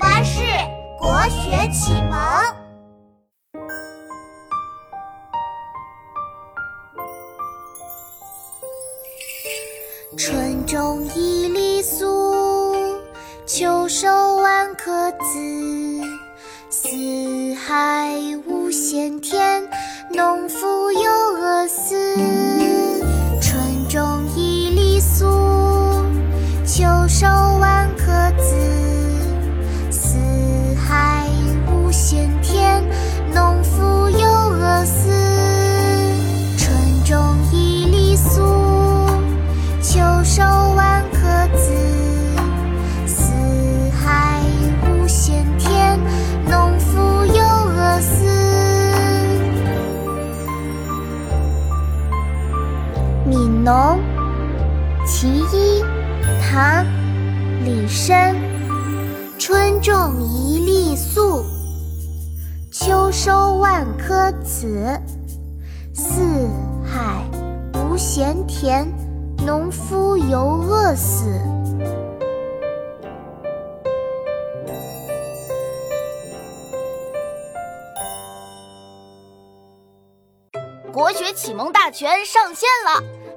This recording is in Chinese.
巴士国学启蒙。春种一粒粟，秋收万颗子。四海无闲田，农夫犹饿死。春种一粒粟，秋收万悯农·其一》唐·李绅春种一粒粟，秋收万颗子。四海无闲田，农夫犹饿死。国学启蒙大全上线了！